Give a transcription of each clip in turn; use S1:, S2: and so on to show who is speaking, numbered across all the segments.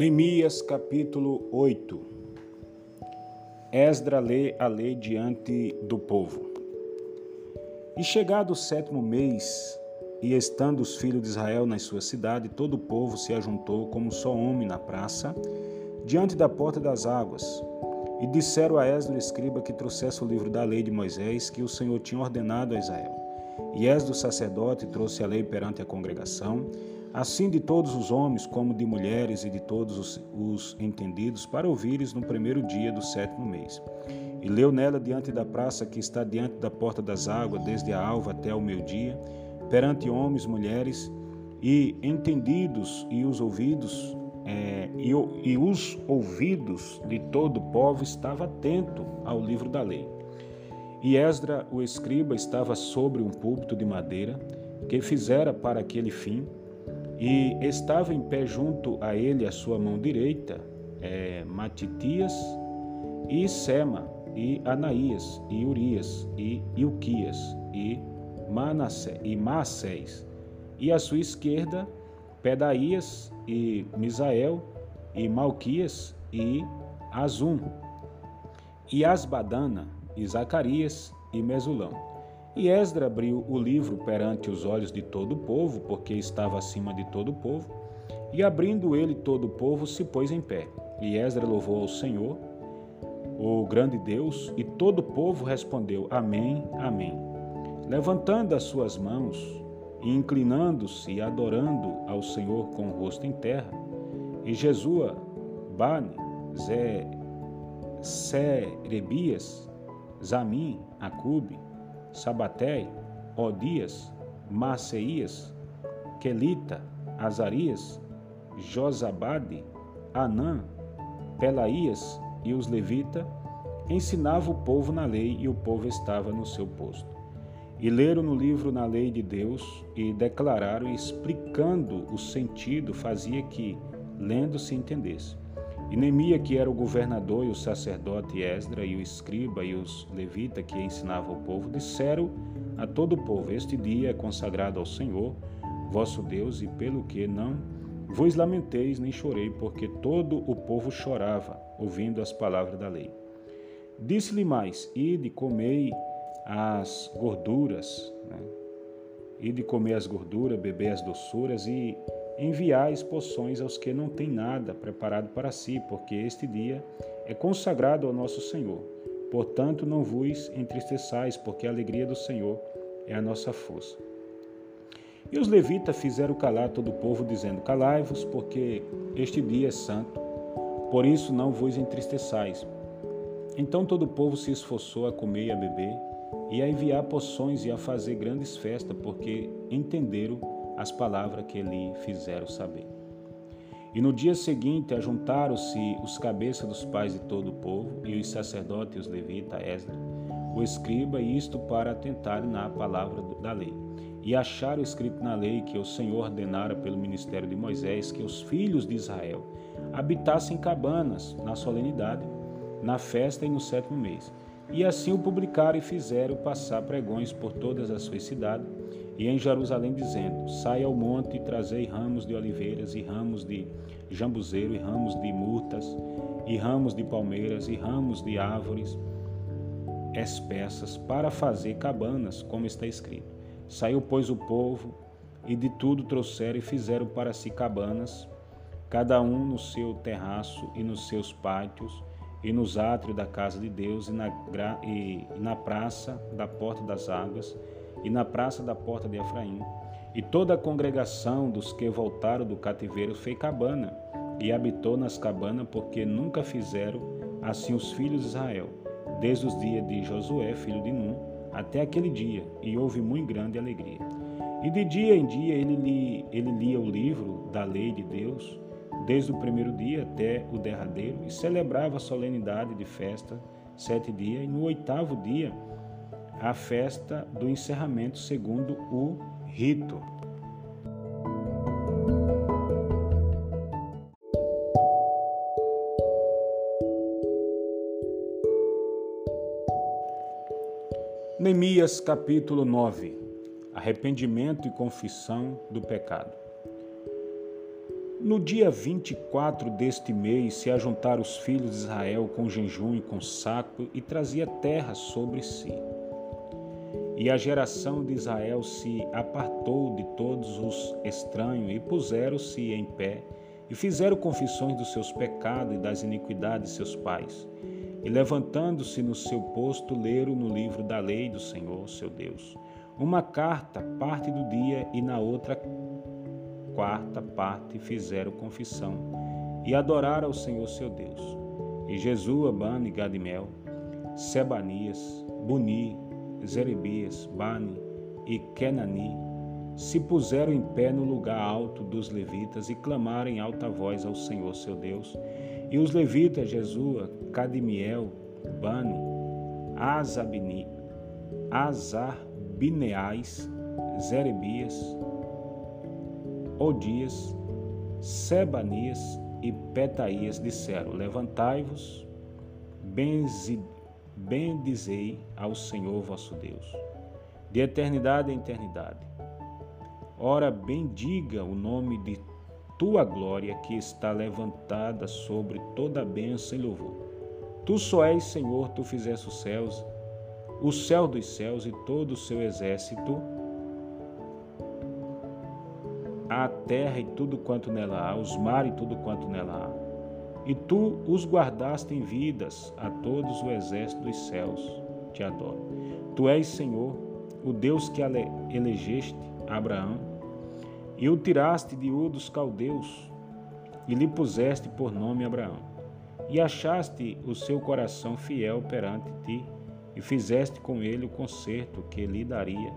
S1: Neemias capítulo 8 Esdra lê a lei diante do povo. E chegado o sétimo mês, e estando os filhos de Israel na sua cidade, todo o povo se ajuntou como só homem na praça, diante da porta das águas. E disseram a Esdra, escriba, que trouxesse o livro da lei de Moisés, que o Senhor tinha ordenado a Israel. E Esdra, o sacerdote, trouxe a lei perante a congregação, assim de todos os homens como de mulheres e de todos os, os, entendidos, para ouvires no primeiro dia do sétimo mês. E leu nela diante da praça que está diante da porta das águas, desde a alva até ao meio-dia, perante homens, mulheres e entendidos, e os ouvidos é, e, e os ouvidos de todo o povo estava atento ao livro da lei. E Esdra, o escriba, estava sobre um púlpito de madeira que fizera para aquele fim e estava em pé junto a ele a sua mão direita, é, Matitias e Sema, e Anaías, e Urias, e Ilquias, e, Manassé, e Maacés, e à sua esquerda, Pedaías, e Misael, e Malquias, e Azum, e Asbadana, e Zacarias, e Mesulão. E Esdra abriu o livro perante os olhos de todo o povo, porque estava acima de todo o povo. E abrindo ele todo o povo, se pôs em pé. E Esdra louvou ao Senhor, o grande Deus, e todo o povo respondeu: Amém, Amém. Levantando as suas mãos e inclinando-se e adorando ao Senhor com o rosto em terra, e Jesua, Bane, Zé, Serebias, Zamim, Acube, Sabaté, Odias, Maceias, Quelita, Azarias, Josabade, Anã, Pelaías e os levitas, ensinava o povo na lei e o povo estava no seu posto. E leram no livro na lei de Deus e declararam, explicando o sentido, fazia que, lendo, se entendesse. E Neemia, que era o governador, e o sacerdote Esdra, e o escriba e os levitas que ensinavam o povo, disseram a todo o povo: Este dia é consagrado ao Senhor, vosso Deus, e pelo que não vos lamenteis nem chorei, porque todo o povo chorava, ouvindo as palavras da lei. Disse-lhe mais: Ide, comei as gorduras, né? Ide comer as gorduras, beber as doçuras e enviais poções aos que não têm nada preparado para si, porque este dia é consagrado ao nosso Senhor. Portanto, não vos entristeçais, porque a alegria do Senhor é a nossa força. E os levitas fizeram calar todo o povo, dizendo: Calai-vos, porque este dia é santo, por isso não vos entristeçais. Então todo o povo se esforçou a comer e a beber, e a enviar poções e a fazer grandes festas, porque entenderam as palavras que lhe fizeram saber. E no dia seguinte ajuntaram-se os cabeças dos pais de todo o povo, e os sacerdotes e os levitas, Esdra, o escriba, e isto para atentarem na palavra da lei. E acharam escrito na lei que o Senhor ordenara pelo ministério de Moisés que os filhos de Israel habitassem cabanas na solenidade, na festa e no sétimo mês. E assim o publicaram e fizeram passar pregões por todas as suas cidades e em Jerusalém, dizendo: Sai ao monte e trazei ramos de oliveiras, e ramos de jambuzeiro, e ramos de murtas, e ramos de palmeiras, e ramos de árvores espessas, para fazer cabanas, como está escrito. Saiu, pois, o povo, e de tudo trouxeram e fizeram para si cabanas, cada um no seu terraço e nos seus pátios, e nos átrios da casa de Deus, e na, e na praça da porta das águas, e na praça da porta de Efraim. E toda a congregação dos que voltaram do cativeiro fez cabana, e habitou nas cabanas, porque nunca fizeram assim os filhos de Israel, desde os dias de Josué, filho de Num, até aquele dia, e houve muito grande alegria. E de dia em dia ele, li, ele lia o livro da lei de Deus, desde o primeiro dia até o derradeiro, e celebrava a solenidade de festa sete dias, e no oitavo dia a festa do encerramento segundo o rito. Neemias capítulo 9 Arrependimento e confissão do pecado. No dia 24 deste mês se ajuntaram os filhos de Israel com jejum e com saco e trazia terra sobre si. E a geração de Israel se apartou de todos os estranhos e puseram-se em pé e fizeram confissões dos seus pecados e das iniquidades de seus pais. E levantando-se no seu posto, leram no livro da lei do Senhor, seu Deus, uma carta, parte do dia, e na outra quarta parte fizeram confissão e adoraram ao Senhor seu Deus. E Jesus, Bani, Gadimel, Sebanias, Buni, Zerebias, Bani e Kenani se puseram em pé no lugar alto dos levitas e clamaram em alta voz ao Senhor seu Deus. E os levitas, Jesua, Cadimiel, Bani, Azabini, Azarbineais, Zerebias, Odias, Sebanias e Petaías disseram: Levantai-vos, bendizei ao Senhor vosso Deus, de eternidade em eternidade. Ora, bendiga o nome de tua glória que está levantada sobre toda a bênção e louvor. Tu só és Senhor, tu fizeste os céus, o céu dos céus e todo o seu exército a terra e tudo quanto nela há, os mares e tudo quanto nela há. E tu os guardaste em vidas, a todos o exército dos céus te adora. Tu és, Senhor, o Deus que elegeste Abraão, e o tiraste de Ur dos caldeus, e lhe puseste por nome Abraão. E achaste o seu coração fiel perante ti, e fizeste com ele o concerto que lhe daria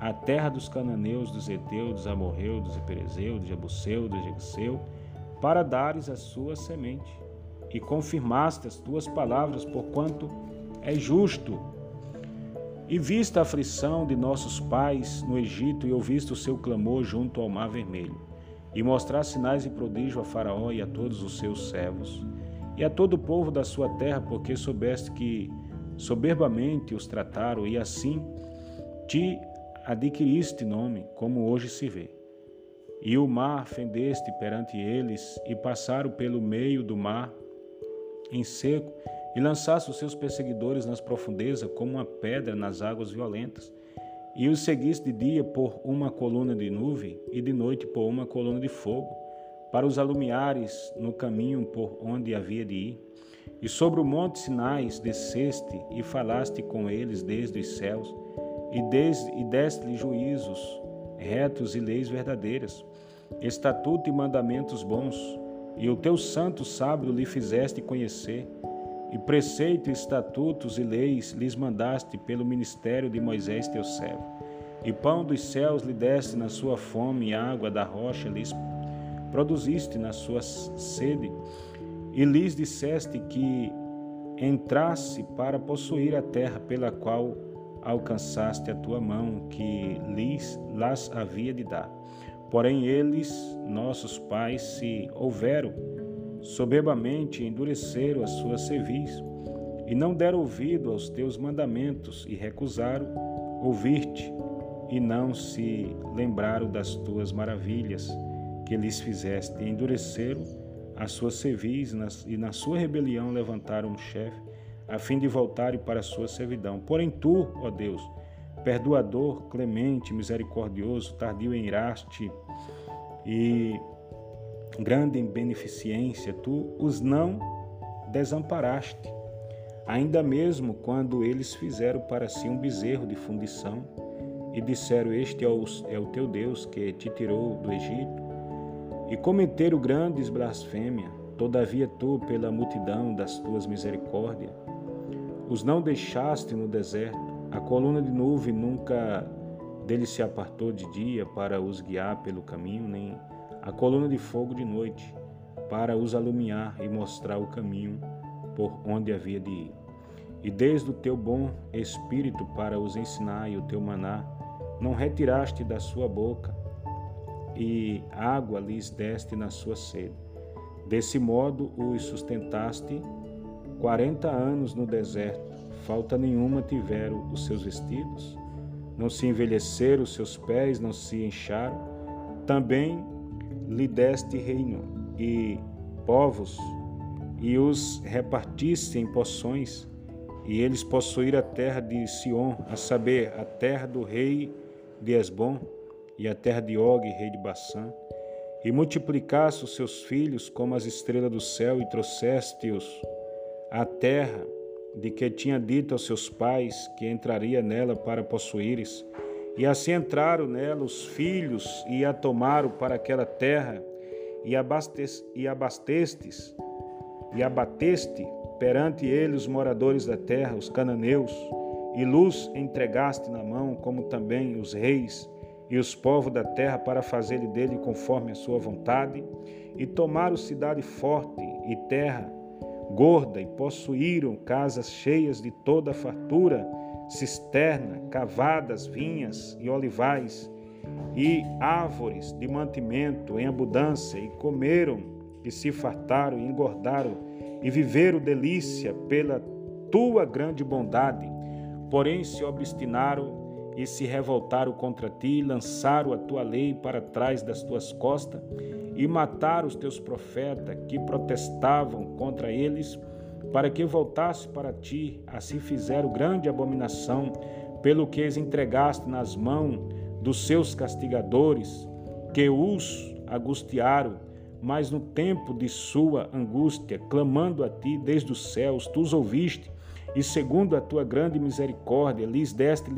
S1: a terra dos cananeus, dos heteus, dos amorreus, dos eperezeus, dos jebuseu, dos jebuseu, para dares a sua semente. E confirmaste as tuas palavras, porquanto é justo. E vista a aflição de nossos pais no Egito, e ouviste o seu clamor junto ao mar vermelho, e mostraste sinais e prodígio a Faraó e a todos os seus servos, e a todo o povo da sua terra, porque soubeste que soberbamente os trataram, e assim te adquiriste nome, como hoje se vê. E o mar fendeste perante eles, e passaram pelo meio do mar em seco, e lançaste os seus perseguidores nas profundezas, como uma pedra nas águas violentas. E os seguiste de dia por uma coluna de nuvem, e de noite por uma coluna de fogo, para os alumiares no caminho por onde havia de ir. E sobre o monte Sinais desceste e falaste com eles desde os céus, e, e deste-lhe juízos retos e leis verdadeiras, estatuto e mandamentos bons, e o teu santo sábio lhe fizeste conhecer, e preceito, estatutos e leis lhes mandaste pelo ministério de Moisés teu servo. E pão dos céus lhe deste na sua fome, e água da rocha lhes produziste na sua sede, e lhes disseste que entrasse para possuir a terra pela qual alcançaste a tua mão que lhes las havia de dar. Porém eles, nossos pais, se houveram soberbamente endureceram as suas cerviz e não deram ouvido aos teus mandamentos e recusaram ouvir-te e não se lembraram das tuas maravilhas que lhes fizeste e endureceram as suas cerviz e na sua rebelião levantaram um chefe a fim de voltarem para a sua servidão. Porém, tu, ó Deus, perdoador, clemente, misericordioso, tardio em iraste e grande em beneficência, tu os não desamparaste, ainda mesmo quando eles fizeram para si um bezerro de fundição e disseram: Este é o, é teu Deus que te tirou do Egito, e cometeram grandes blasfêmias. Todavia, tu, pela multidão das tuas misericórdias, os não deixaste no deserto, a coluna de nuvem nunca dele se apartou de dia para os guiar pelo caminho, nem a coluna de fogo de noite para os alumiar e mostrar o caminho por onde havia de ir. E desde o teu bom espírito para os ensinar e o teu maná, não retiraste da sua boca, e água lhes deste na sua sede. Desse modo os sustentaste Quarenta anos no deserto, falta nenhuma tiveram os seus vestidos, não se envelheceram os seus pés, não se incharam. Também lhe deste reino e povos, e os repartiste em poções, e eles possuíram a terra de Sion, a saber, a terra do rei de Esbom e a terra de Og, rei de Bassã, e multiplicaste os seus filhos como as estrelas do céu e trouxeste-os à terra de que tinha dito aos seus pais que entraria nela para possuíres. E assim entraram nela os filhos e a tomaram para aquela terra. E, abastes, e abastestes e abateste perante ele os moradores da terra, os cananeus, e luz entregaste na mão, como também os reis e os povos da terra, para fazer dele conforme a sua vontade, e tomaram cidade forte e terra gorda, e possuíram casas cheias de toda a fartura, cisterna, cavadas, vinhas e olivais, e árvores de mantimento em abundância, e comeram e se fartaram e engordaram, e viveram delícia pela tua grande bondade. Porém se obstinaram e se revoltaram contra ti, lançaram a tua lei para trás das tuas costas e mataram os teus profetas que protestavam contra eles, para que voltasse para ti. Assim fizeram grande abominação, pelo que os entregaste nas mãos dos seus castigadores, que os angustiaram, mas no tempo de sua angústia, clamando a ti desde os céus, tu os ouviste, e segundo a tua grande misericórdia, lhes deste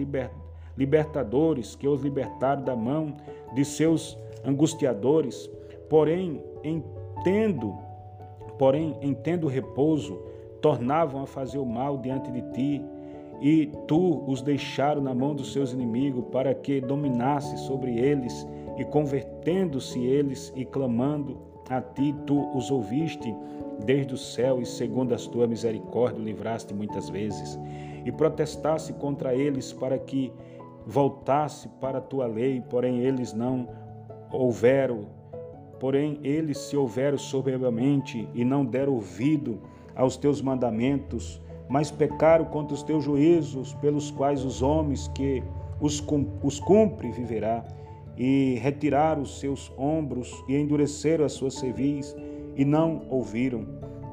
S1: libertadores, que os libertaram da mão de seus angustiadores, porém entendo, porém entendo repouso, tornavam a fazer o mal diante de ti, e tu os deixaram na mão dos seus inimigos para que dominasse sobre eles, e convertendo-se eles e clamando a ti, tu os ouviste desde o céu e segundo as tua misericórdia livraste muitas vezes, e protestaste contra eles para que voltasse para a tua lei, porém eles não houveram Porém, eles se houveram soberbamente e não deram ouvido aos teus mandamentos, mas pecaram contra os teus juízos, pelos quais os homens que os, os cumpre viverá, e retiraram os seus ombros e endureceram as suas cerviz, e não ouviram.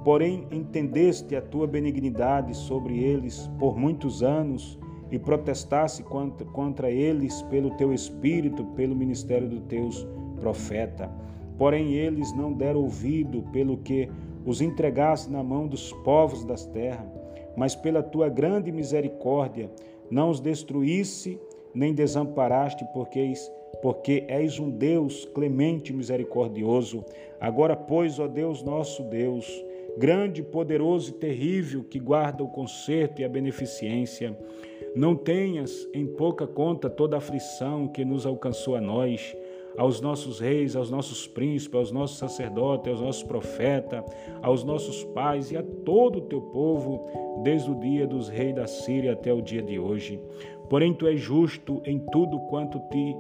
S1: Porém, entendeste a tua benignidade sobre eles por muitos anos, e protestaste contra, contra eles pelo teu espírito, pelo ministério dos teus profetas. Porém, eles não deram ouvido pelo que os entregaste na mão dos povos das terras, mas pela tua grande misericórdia não os destruísse nem desamparaste, porque, porque és um Deus clemente e misericordioso. Agora, pois, ó Deus nosso Deus, grande, poderoso e terrível, que guarda o conserto e a beneficência, não tenhas em pouca conta toda a aflição que nos alcançou a nós aos nossos reis, aos nossos príncipes, aos nossos sacerdotes, aos nossos profetas, aos nossos pais e a todo o teu povo, desde o dia dos reis da Síria até o dia de hoje. Porém tu és justo em tudo quanto te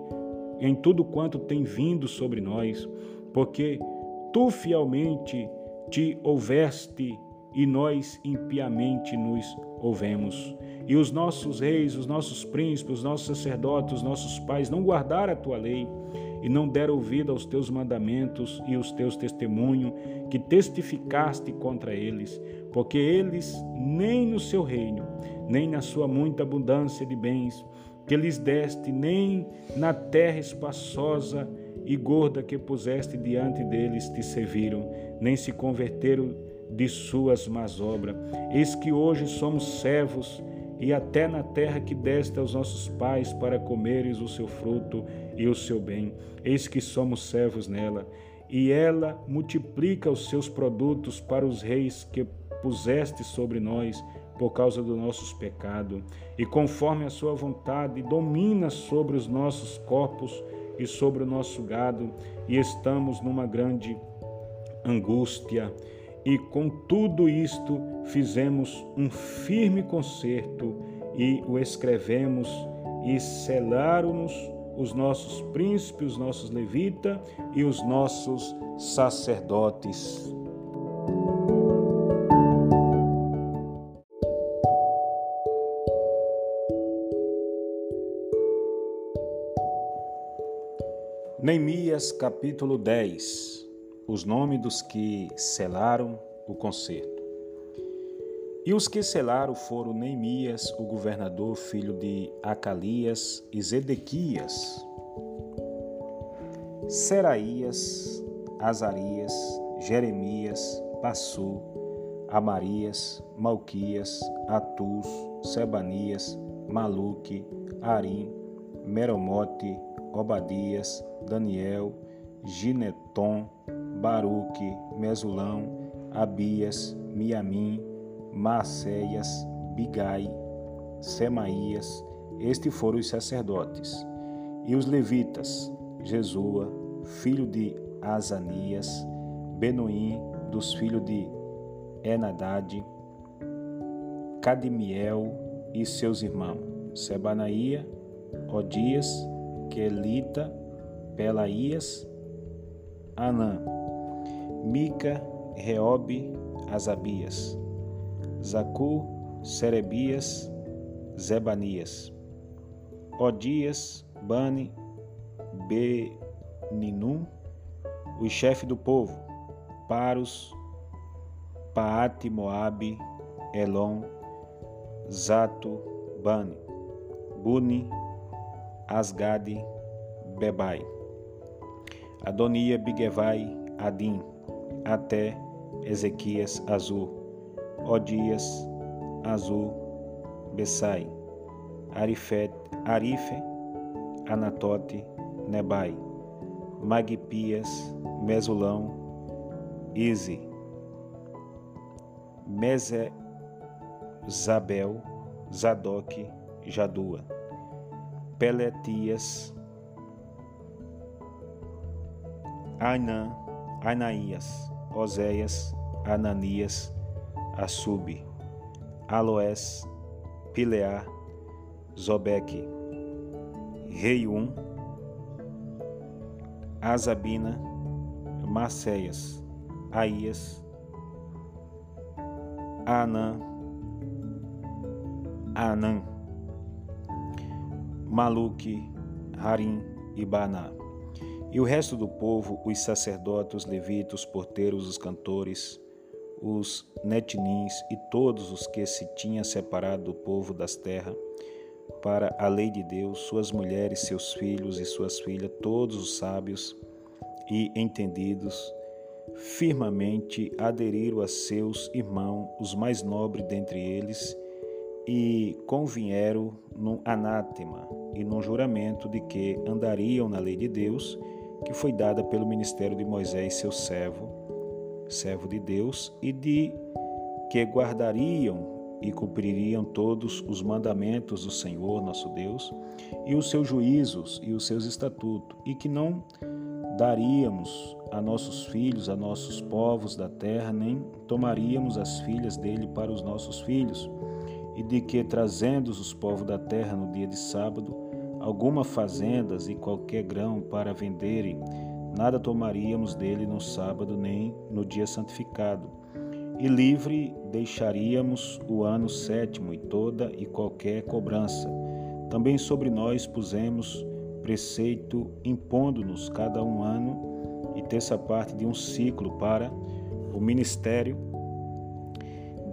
S1: em tudo quanto tem vindo sobre nós, porque tu fielmente te houveste e nós impiamente nos ouvemos. E os nossos reis, os nossos príncipes, os nossos sacerdotes, os nossos pais não guardaram a tua lei e não deram ouvido aos teus mandamentos e os teus testemunhos que testificaste contra eles, porque eles nem no seu reino, nem na sua muita abundância de bens que lhes deste, nem na terra espaçosa e gorda que puseste diante deles te serviram, nem se converteram de suas más obras. Eis que hoje somos servos e até na terra que deste aos nossos pais para comeres o seu fruto e o seu bem. Eis que somos servos nela, e ela multiplica os seus produtos para os reis que puseste sobre nós por causa dos nossos pecados, e conforme a sua vontade domina sobre os nossos corpos e sobre o nosso gado, e estamos numa grande angústia. E com tudo isto fizemos um firme concerto e o escrevemos e selaram-nos os nossos príncipes, os nossos levitas e os nossos sacerdotes. Neemias capítulo 10 Os nomes dos que selaram o concerto. E os que selaram foram Neemias, o governador, filho de Acalias, e Zedequias, Seraías, Azarias, Jeremias, Passu, Amarias, Malquias, Atus, Sebanias, Maluque, Arim, Meromote, Obadias, Daniel, Gineton, Baruque, Mesulão, Abias, Miamim, Maceias, Bigai, Semaías, estes foram os sacerdotes. E os levitas, Jesua, filho de Azanias, Benoim, dos filhos de Enadade, Cadimiel e seus irmãos, Sebanaía, Odias, Quelita, Pelaías, Anã, Mica, Reobe, Azabias, Zacu, Serebias, Zebanias, Odias, Bani, Beninum, o chefe do povo, Paros, Paate, Moabe, Elon, Zato, Bani, Buni, Asgade, Bebai, Adonia, Bigevai, Adim, até Ezequias, Azul, Odias, Azul, Bessai, Arifet, Arife, Anatote, Nebai, Magpias, Mesulão, Ize, Mezezabel, Zadok, Jadua. Peletias, Ainã, Anaías, Oséias, Ananias, Assubi, Aloés, Pileá, Zobeque, Reium, Azabina, Maceias, Aías, Anã, Anã, Maluque, Harim e Baná. E o resto do povo, os sacerdotes, os levitas, os porteiros, os cantores, os netnins e todos os que se tinham separado do povo das terras, para a lei de Deus, suas mulheres, seus filhos e suas filhas, todos os sábios e entendidos, firmemente aderiram a seus irmãos, os mais nobres dentre eles, e convinheram num anátema e num juramento de que andariam na lei de Deus, que foi dada pelo ministério de Moisés, seu servo, servo de Deus, e de que guardariam e cumpririam todos os mandamentos do Senhor nosso Deus, e os seus juízos e os seus estatutos, e que não daríamos a nossos filhos, a nossos povos da terra, nem tomaríamos as filhas dele para os nossos filhos e de que, trazendo os povos da terra no dia de sábado, alguma fazendas e qualquer grão para venderem, nada tomaríamos dele no sábado nem no dia santificado. E livre deixaríamos o ano sétimo e toda e qualquer cobrança. Também sobre nós pusemos preceito, impondo-nos cada um ano e terça parte de um ciclo para o ministério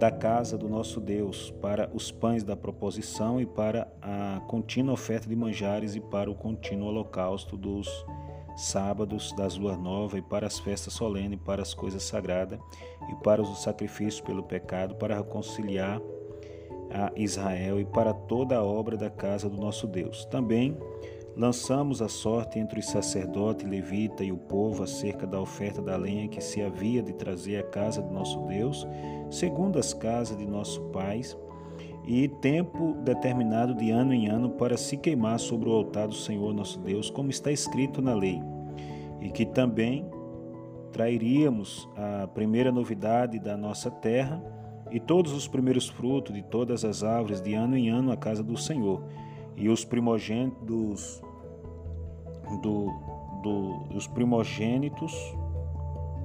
S1: da casa do nosso Deus, para os pães da proposição e para a contínua oferta de manjares e para o contínuo holocausto dos sábados, das luas novas e para as festas solenes, para as coisas sagradas e para os sacrifícios pelo pecado, para reconciliar a Israel e para toda a obra da casa do nosso Deus. Também Lançamos a sorte entre os sacerdote, levita e o povo acerca da oferta da lenha que se havia de trazer à casa de nosso Deus, segundo as casas de nossos pais, e tempo determinado de ano em ano para se queimar sobre o altar do Senhor nosso Deus, como está escrito na lei, e que também trairíamos a primeira novidade da nossa terra e todos os primeiros frutos de todas as árvores de ano em ano à casa do Senhor e os primogênitos do, do, os primogênitos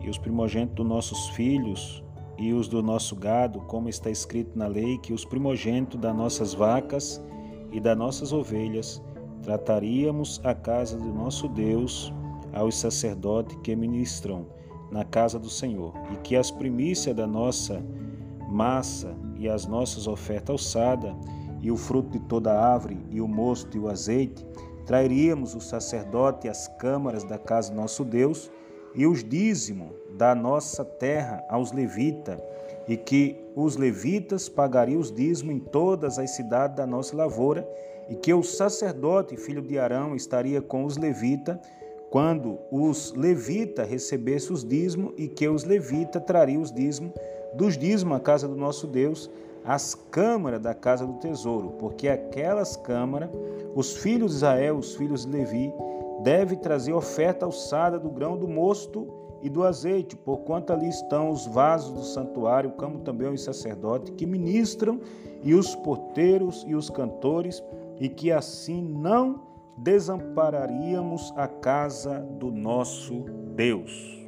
S1: e os primogênitos dos nossos filhos e os do nosso gado, como está escrito na lei, que os primogênitos das nossas vacas e das nossas ovelhas trataríamos a casa do nosso Deus aos sacerdotes que ministram na casa do Senhor, e que as primícias da nossa massa e as nossas ofertas alçadas, e o fruto de toda árvore, e o mosto e o azeite, trairíamos o sacerdote às câmaras da casa do nosso Deus, e os dízimos da nossa terra aos levitas, e que os levitas pagariam os dízimos em todas as cidades da nossa lavoura, e que o sacerdote, filho de Arão, estaria com os levitas, quando os levitas recebessem os dízimos, e que os levitas trariam os dízimos dos dízimos à casa do nosso Deus, às câmaras da casa do tesouro, porque aquelas câmaras, os filhos de Israel, os filhos de Levi, devem trazer oferta alçada do grão do mosto e do azeite, porquanto ali estão os vasos do santuário, como também os sacerdotes que ministram, e os porteiros e os cantores, e que assim não desampararíamos a casa do nosso Deus.